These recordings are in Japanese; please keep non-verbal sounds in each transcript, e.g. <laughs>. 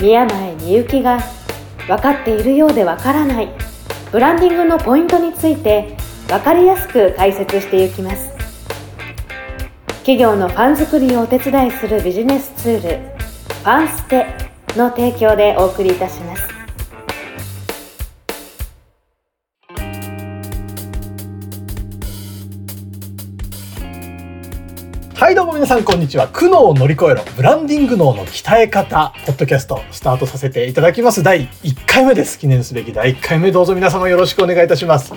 宮前みゆきが分かっているようで分からない。ブランディングのポイントについて分かりやすく解説していきます。企業のファン作りをお手伝いするビジネスツールファンステの提供でお送りいたします。さんこんにちは。苦悩を乗り越えろ。ブランディング脳の鍛え方ポッドキャストスタートさせていただきます。第1回目です。記念すべき第1回目。どうぞ皆様よろしくお願いいたします。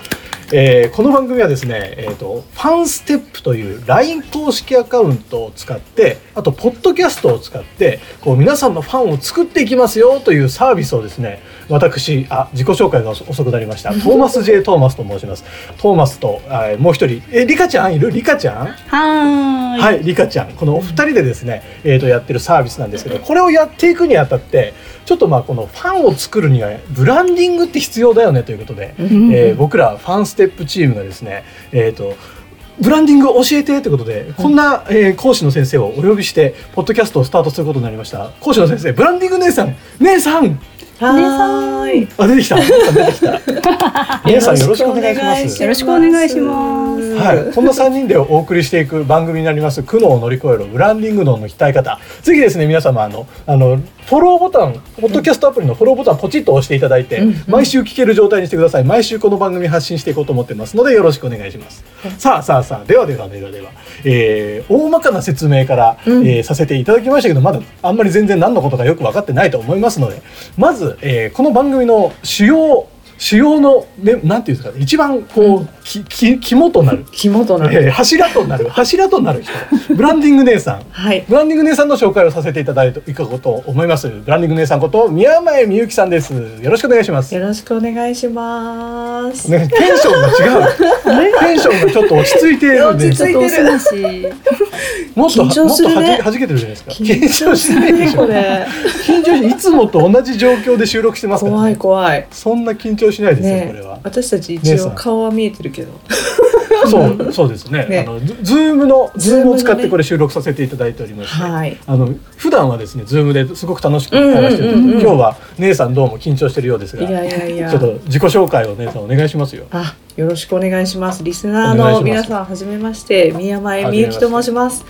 えーこの番組はですね、えー、とファンステップという LINE 公式アカウントを使ってあとポッドキャストを使ってこう皆さんのファンを作っていきますよというサービスをですね私あ自己紹介が遅遅くなりました。トーマス J トーマスと申します。トーマスとあもう一人。えリカちゃんいる？リカちゃん？はーい。はい、リカちゃん、このお二人でですね、えー、とやってるサービスなんですけど、これをやっていくにあたって、ちょっとまあこのファンを作るにはブランディングって必要だよねということで、えー僕らファンステップチームがですね、えっ、と。ブランディングを教えてということで、こんな、えー講師の先生をお呼びして、ポッドキャストをスタートすることになりました。講師の先生、ブランディング姉さん、姉さん、はーい。あ、出てきた、出てきた。姉さんよろしくお願いします。よろしくお願いします。はい、こんな3人でお送りしていく番組になります苦悩を乗り越えるブランディング脳の鍛え方ぜひですね皆様あのあのフォローボタンポッドキャストアプリのフォローボタンポチッと押していただいて、うん毎週聞ける状態にしてください。毎週この番組発信していこうと思ってますのでよろしくお願いします、さあさあさあではではではでは、えー大まかな説明から、うん。えーさせていただきましたけどまだあんまり全然何のことかよく分かってないと思いますのでまず、えーこの番組の主要主要の、ね、なんていうんですかね一番こう、きき肝となる。肝となる。えー柱となる。柱となる人。<laughs> ブランディング姉さん。はい。ブランディング姉さんの紹介をさせていただいていこうと思います？ブランディング姉さんこと宮前みゆきさんです。よろしくお願いします。よろしくお願いします。ね、テンションが違う。<laughs> テンションがちょっと落ち着いているんで。落ち着いてる。し。もっと緊張するねもっとはじけてるじゃないですか緊張してないでしょ。緊張しいつもと同じ状況で収録してますから、怖いね、怖い。そんな緊張しないですよ、これねは、私たち一応顔は見えてるけど。そう <laughs> そうですねねあのズズームのズームを使ってこれ収録させていただいておりまして、はい。あの普段はですねズームですごく楽しく会話してるんですけど、うんうんうんうん今日は姉さんどうも緊張してるようですがいやいやいやちょっ。と自己紹介を姉さんお願いしますよあ、よろしくお願いします。リスナーの皆さん、はじめまして、宮前みゆきと申します。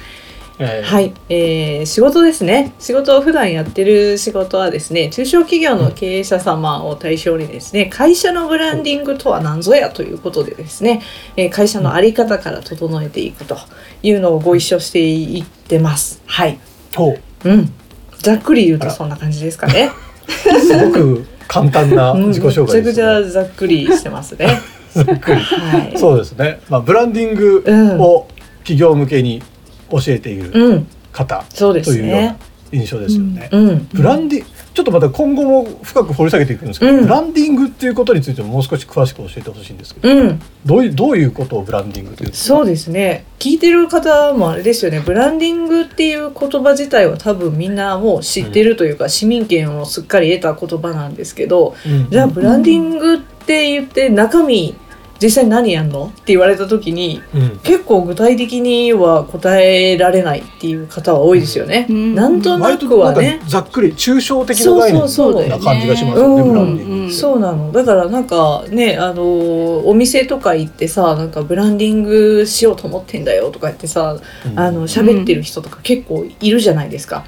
えー。はい、えー仕事ですね。仕事を普段やってる仕事はですね中小企業の経営者様を対象にですね会社のブランディングとは何ぞやということでですね、えー会社の在り方から整えていくというのをご一緒していってます。はい。ほう。うん。ざっくり言うとそんな感じですかね。すごく簡単な <laughs> うん。自己紹介です、めちゃくちゃねざっくりしてますね。<laughs> ざっくり。はい。そうですね、まあ、ブランディングを企業向けに教えているうん。方というような印象ですよね。うん。ブランディちょっとまた今後も深く掘り下げていくんですけど、うん。ブランディングっていうことについてももう少し詳しく教えてほしいんですけど、うん。どういうどういうことをブランディングというそうですね。聞いてる方もあれですよね。ブランディングっていう言葉自体は多分みんなもう知ってるというか、市民権をすっかり得た言葉なんですけどうん。じゃあブランディングって言って中身実際何やんの？って言われた時にうん。結構具体的には答えられないっていう方は多いですよね。うん。なんとなくはね。ざっくり抽象的な概念な感じがしますよね、うん。ブランディング。うん。そうなの。だからなんかねあのお店とか行ってさなんかブランディングしようと思ってんだよとか言ってさうん。あの喋ってる人とか結構いるじゃないですか。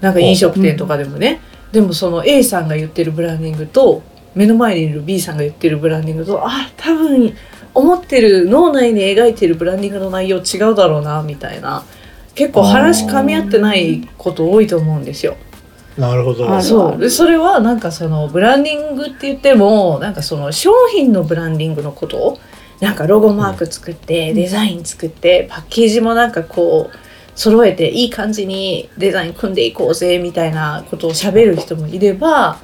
なんか飲食店とかでもね、でもその A さんが言ってるブランディングと目の前にいる B さんが言ってるブランディングとあ多分思ってる脳内に描いてるブランディングの内容違うだろうなみたいな結構話噛み合ってないこと多いと思うんですよ。なるほど。あそうでそれはなんかそのブランディングって言ってもなんかその商品のブランディングのことなんかロゴマーク作って、デザイン作ってパッケージもなんかこう揃えていい感じにデザイン組んでいこうぜみたいなことを喋る人もいれば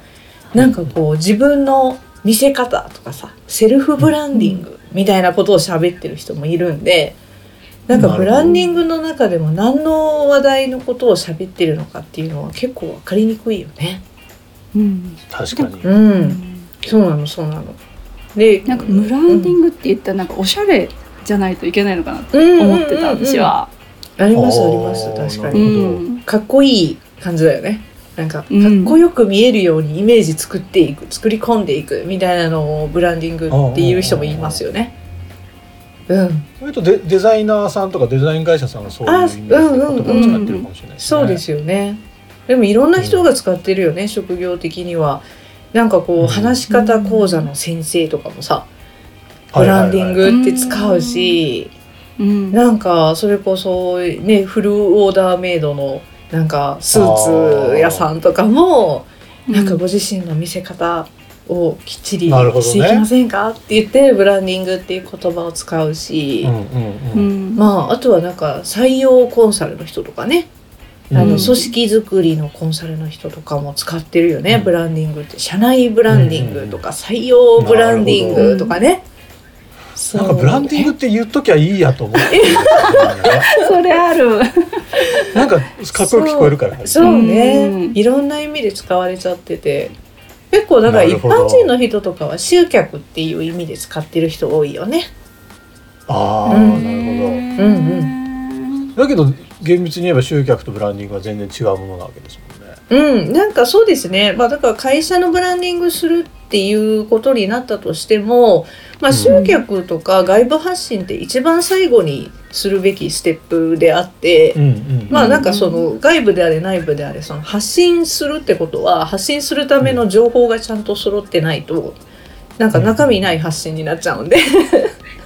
なんかこう自分の見せ方とかさセルフブランディングみたいなことを喋ってる人もいるんでなんかブランディングの中でも何の話題のことを喋ってるのかっていうのは結構分かりにくいよね。うん確かに。うん、そうなのそうなの。でなんかブランディングって言ったらなんかおしゃれじゃないといけないのかなってうん思ってた私は。ありますあります確かうに。んかっこいい感じだよね。なんかかうん。っこよく見えるようにイメージ作っていく作り込んでいくみたいなのをブランディングっていう人もいますよね。うん、とデデザイナーさんとかデザイン会社さんはそういう言葉を使ってるかもしれないですね。そうですよね。でもいろんな人が使ってるよね、職業的には。なんかこうん。う話し方講座の先生とかもさ、ブランディングって使うし、うん。なんかそれこそねフルオーダーメイドのなんかスーツ屋さんとかもなんかご自身の見せ方をきっちりしていきませんかって言ってブランディングっていう言葉を使うし、うんうんううん。んまああとはなんか採用コンサルの人とかね。あのうん組織づくりのコンサルの人とかも使ってるよね、うん。ブランディングって。社内ブランディングとか採用ブランディングとかね。そなうんかブランディングって言っときゃいいやと思って。る <laughs> それある。<laughs> なんかかっこよく聞こえるから。そうね、うんいろんな意味で使われちゃってて結構だから一般人の人とかは集客っていう意味で使ってる人多いよね。ああ、うんなるほうんど。だけど厳密に言えば集客とブランディングは全然違うものなわけですもんね。うん、なんかそうですね、まあ、だから会社のブランディングするっていうことになったとしても、まあ、うん。集客とか外部発信って一番最後にするべきステップであって、うんうん。まあなんかその外部であれ内部であれその発信するってことは発信するための情報がちゃんと揃ってないとなんか中身ない発信になっちゃうんで、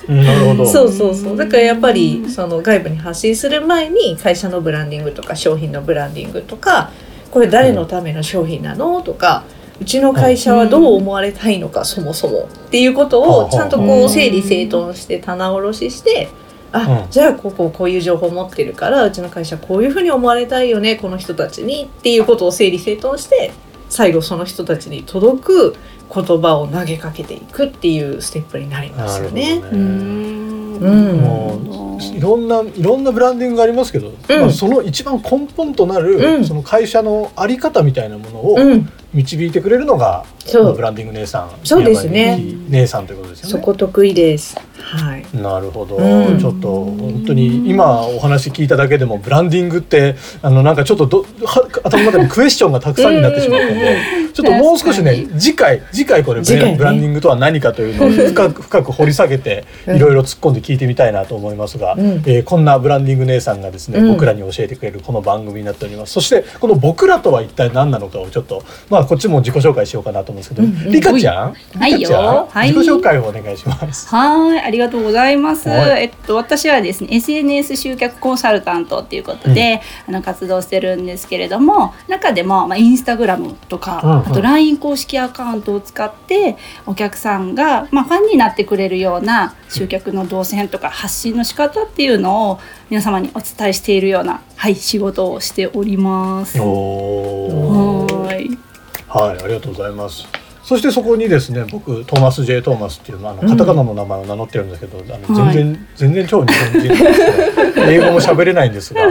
うん。なるほど。<laughs> そうそうそう。だからやっぱりその外部に発信する前に会社のブランディングとか商品のブランディングとかこれ誰のための商品なのとかうちの会社はどう思われたいのかそもそもっていうことをちゃんとこう整理整頓して棚卸ししてあうん。じゃあこここういう情報持ってるからうちの会社こういうふうに思われたいよねこの人たちにっていうことを整理整頓して最後その人たちに届く言葉を投げかけていくっていうステップになりますよね。う。んうん。もういろんないろんなブランディングがありますけど、うん。まあ、その一番根本となる、うん。その会社のあり方みたいなものをうん、導いてくれるのが、ブランディング姉さんそうですね姉さんということですよね。そこ得意です。はい。なるほど、うん。ちょっと本当に今お話聞いただけでもブランディングってあのなんかちょっとどは頭の中にクエスチョンがたくさんになってしまったのでちょっともう少しね確次回次回これねラブランディングとは何かというのを深く深く掘り下げてうん。いろいろ突っ込んで聞いてみたいなと思いますが、うん。えーこんなブランディング姉さんがですね、うん。僕らに教えてくれるこの番組になっております。そしてこの「僕ら」とは一体何なのかをちょっとまあこっちも自己紹介しようかなと思うんですけど、うんうん。リカちゃん、ちゃん？はい。自己紹介をお願いします。はい、ありがとうございます。はいえっと私はですね SNS 集客コンサルタントっていうことで、あの活動してるんですけれども、中でもまあインスタグラムとか、うんうんあと LINE 公式アカウントを使ってお客さんがまあファンになってくれるような集客の動線とか発信の仕方っていうのを皆様にお伝えしているようなはい仕事をしております。はい、ありがとうございます。そしてそこにですね、僕トーマス J トーマスっていうまああのカタカナの名前を名乗ってるんですけど、あのはい。全然、全然超日本人なんですね。<laughs> 英語も喋れないんですが、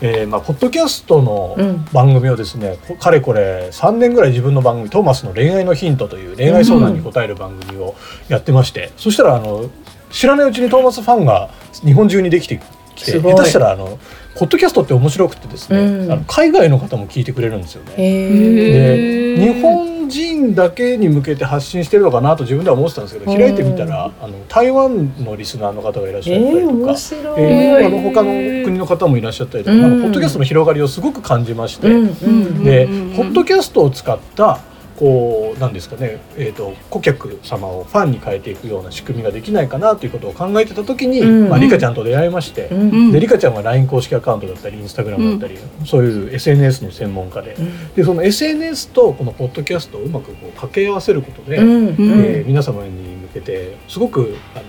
えーまあポッドキャストのうん。番組をですね、こかれこれ3年ぐらい自分の番組トーマスの恋愛のヒントという恋愛相談に答える番組をやってまして、そしたらあの知らないうちにトーマスファンが日本中にできてきて、下手したらあのポッドキャストって面白くてですね、うんあの海外の方も聞いてくれるんですよね。でー日本人だけに向けて発信してるのかなと自分では思ってたんですけどうん開いてみたらあの台湾のリスナーの方がいらっしえゃったりとか。えーあの他の国の方もいらっしゃったりとか、うんなんかポッドキャストの広がりをすごく感じまして、で、ポッドキャストを使ったこうなんですかね、えー、と顧客様をファンに変えていくような仕組みができないかなということを考えてた時に、うん。まあ、リカちゃんと出会いまして、うん。うんでリカちゃんは LINE 公式アカウントだったりインスタグラムだったり、そういう SNS の専門家で。でその SNS とこのポッドキャストをうまくこう掛け合わせることで、うん。うん。えー皆様に向けてすごくあの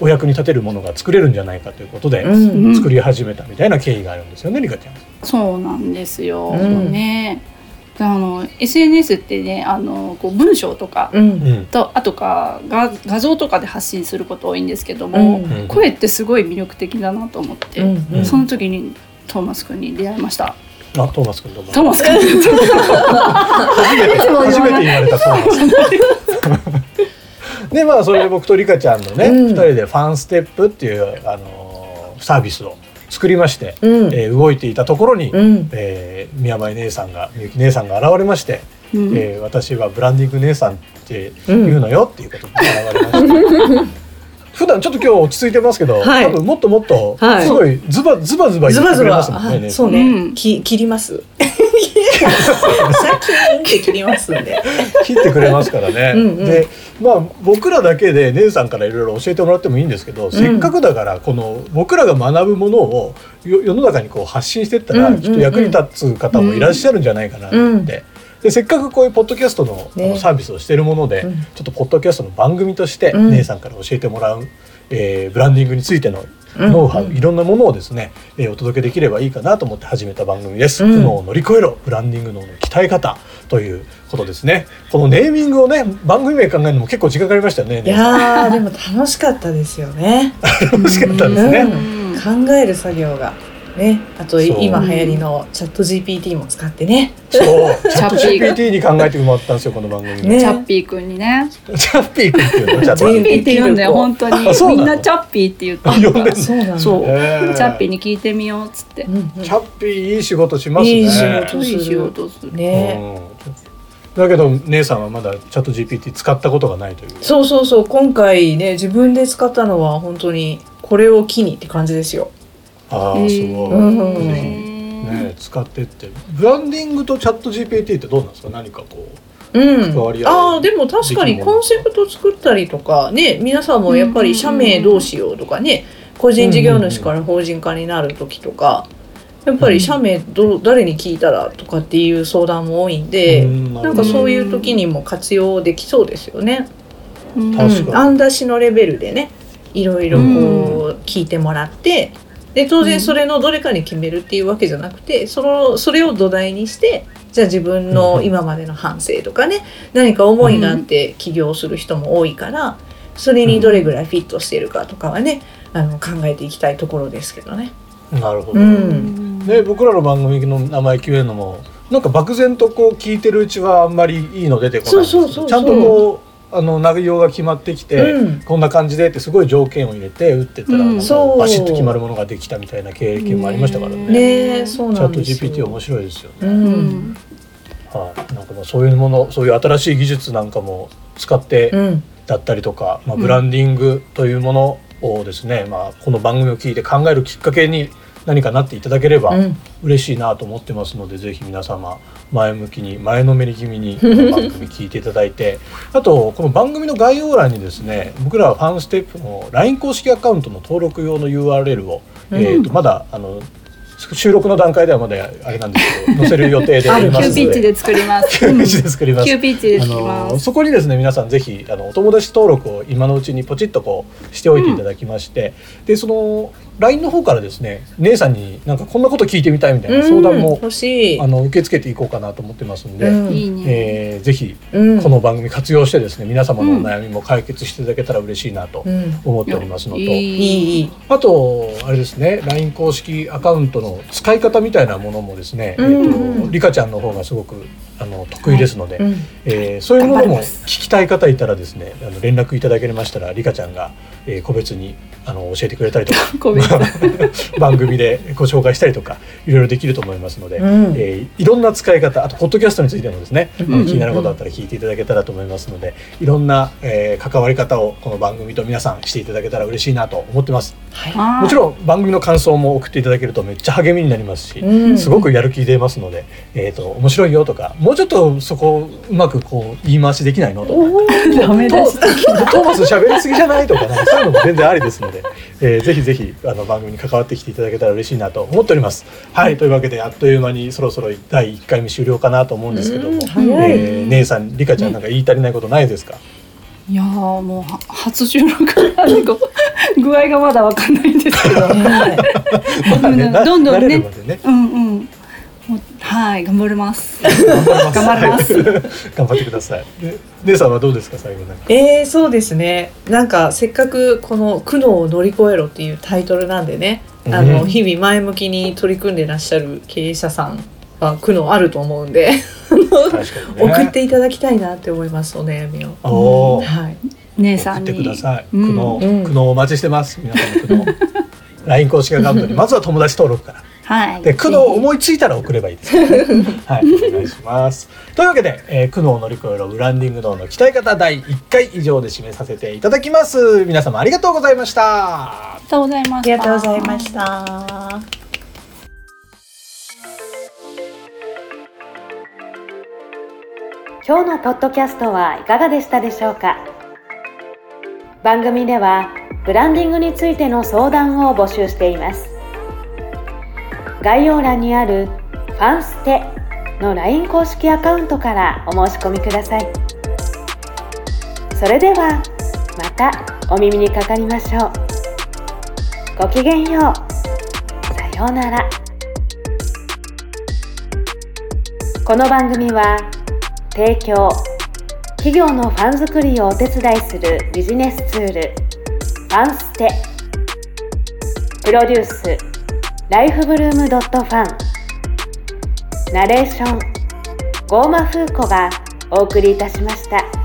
お役に立てるものが作れるんじゃないかということで、うん。うん。作り始めたみたいな経緯があるんですよねリカちゃん。そうなんですよ。うん。ね。あの SNS ってねあのこう文章とかうん。うん。とあとか画画像とかで発信すること多いんですけども、うん。うん声ってすごい魅力的だなと思って、うん。うん。その時にトーマス君に出会いました。あトーマス君どうも。トーマス君初めて初めて言われたトーマスで <laughs> まあそれで僕とリカちゃんのね、うん。二人でファンステップっていうあのーサービスを作りまして、うん。えー動いていたところに、うん。えー宮前姉さんがみゆき姉さんが現れまして、うん。えー私はブランディング姉さんって言うのよっていうことで現れました。<laughs> 普段ちょっと今日落ち着いてますけど、はい。多分もっともっとはい。すごいズバズバズバ言ってくれズバズバ。ますもん。ね。そうね、うん。き切りますさって切りますんで。切ってくれますからね。うんうん。でまあ僕らだけで姉さんからいろいろ教えてもらってもいいんですけど、せっかくだからこの僕らが学ぶものをよ世の中にこう発信していったらうんうんうん。きっと役に立つ方もいらっしゃるんじゃないかなと思って。でせっかくこういうポッドキャストのサービスをしているもので、うん。ちょっとポッドキャストの番組としてうん。姉さんから教えてもらう、えーブランディングについてのノウハウ、うんいろんなものをですね、えーお届けできればいいかなと思って始めた番組です。うん苦悩を乗り越えろブランディング脳の鍛え方ということですね。このネーミングをね番組名考えるのも結構時間かかりましたよね。いやーでも楽しかったですよね <laughs> 楽しかったですね。考える作業がね。あと今流行りのチャット GPT も使ってね。そう、<laughs> チャットチャッピー GPT に考えてもらったんですよこの番組。ね。チャッピー君にね。チャッピー君っていうの？チャットチャッピーって言うんだよ本当に。みんなチャッピーって言ってあ呼んでんの？そうなんだそう、チャッピーに聞いてみようっつって。チャッピーいい仕事しますね。いい仕事いい仕事する。ね。うん。だけど姉さんはまだチャット GPT 使ったことがないという。そうそうそう。今回ね自分で使ったのは本当にこれを機にって感じですよああ、へー。すごい。うん。ぜひね使ってって。ブランディングとチャット GPT ってどうなんですか？何かこうん。関わり合いああでも確かにコンセプト作ったりとかね皆さんもやっぱり社名どうしようとかね個人事業主から法人化になる時とかやっぱり社名どう誰に聞いたらとかっていう相談も多いんでうんなんかそういう時にも活用できそうですよね。うん。確かに。うん、案出しのレベルでねいろいろこう聞いてもらってで当然それのどれかに決めるっていうわけじゃなくてそのそれを土台にしてじゃあ自分の今までの反省とかね何か思いがあって起業する人も多いからそれにどれぐらいフィットしてるかとかはねあの考えていきたいところですけどね。なるほど。うん。ね、僕らの番組の名前決めるのもなんか漠然とこう聞いてるうちはあんまりいいの出てこないそうそうそうそう。ちゃんとこうあの内容が決まってきて、うん。こんな感じでってすごい条件を入れて打ってったら、うん。バシッと決まるものができたみたいな経験もありましたからね。ねえそうチャットなんですよ。GPT 面白いですよね。ううんん。はい、なんかまあそういうものそういう新しい技術なんかも使ってうん。だったりとか、まあ、うん。ブランディングというものをですね、まあ、この番組を聞いて考えるきっかけに何かなっていただければうん嬉しいなと思ってますので、ぜひ皆様前向きに前のめり気味にこの番組聞いていただいて <laughs> あとこの番組の概要欄にですね僕らはファンステップの LINE 公式アカウントの登録用の URL を、うんえー、とまだあの収録の段階ではまだあれなんですけど載せる予定でおりますので。ーピッ <laughs> チで作ります。キューピッチで作りますキューピッチであ作ります。のそこにですね皆さんぜひあのお友達登録を今のうちにポチッとこうしておいていただきまして、でその LINE の方からですね姉さんになんかこんなこと聞いてみたいみたいな相談うんも、欲しい。あの受け付けていこうかなと思ってますんで、うん。えーぜひうんこの番組活用してですね皆様のお悩みも解決していただけたら嬉しいなとうん思っておりますのと、いいいいい。あとあれですね LINE 公式アカウントの使い方みたいなものもですね、うんえー、とリカちゃんの方がすごくあの得意ですので、うん。えーそういうものも聞きたい方いたらですねあの連絡いただけましたらリカちゃんが、えー個別にあの教えてくれたりとか。<laughs> <laughs> 番組でご紹介したりとかいろいろできると思いますので、うん。えーいろんな使い方あとポッドキャストについてもですね、うん。あの気になることあったら聞いていただけたらと思いますのでいろんな、えー関わり方をこの番組と皆さんしていただけたら嬉しいなと思ってます。はもちろん番組の感想も送っていただけるとめっちゃ励みになりますし、うん。すごくやる気出ますので、えー、と面白いよとかもうちょっとそこうまくこう言い回しできないのとか。ダメトだし。トーマス喋りすぎじゃないとかなんかそういうのも全然ありですので、えーぜひぜひあの番組に関わってきていただけたら嬉しいなと思っております。はいというわけであっという間にそろそろ第1回目終了かなと思うんですけども、えー姉さんリカちゃんなんか言い足りないことないですか、いやーもうは初収録なんで具合がまだわかんないんですけど。どんどんね慣れるまでねうんうん。ははい頑張ります。頑張頑張ります。は <laughs> い頑張ってください。で姉さんはどうですか最後なんか。えー、そうですね。なんかせっかくこの「苦悩を乗り越えろ」っていうタイトルなんでね、あうん。の日々前向きに取り組んでらっしゃる経営者さんは苦悩あると思うんで。ね。<laughs> 送っていただきたいなって思いますお悩みを。はい、姉さんに。送ってください。苦うん。悩、うん。苦悩お待ちしてます。皆さんの苦悩。LINE 公式アカウントにまずは友達登録から。はいで苦悩を思いついたら送ればいいですからね。<laughs> はい、お願いします。というわけで、えー苦悩を乗り越えろブランディング脳の鍛え方第1回以上で締めさせていただきます。皆様ありがとうございました。ありがとうございましたありがとうございました。今日のポッドキャストはいかがでしたでしょうか？番組ではブランディングについての相談を募集しています概要欄にある「ファンステ」の LINE 公式アカウントからお申し込みください。それではまたお耳にかかりましょう。ごきげんよう。さようなら。この番組は提供企業のファン作りをお手伝いするビジネスツールファンステ。プロデュースライフブルームドットファンナレーションゴーマフーコがお送りいたしました。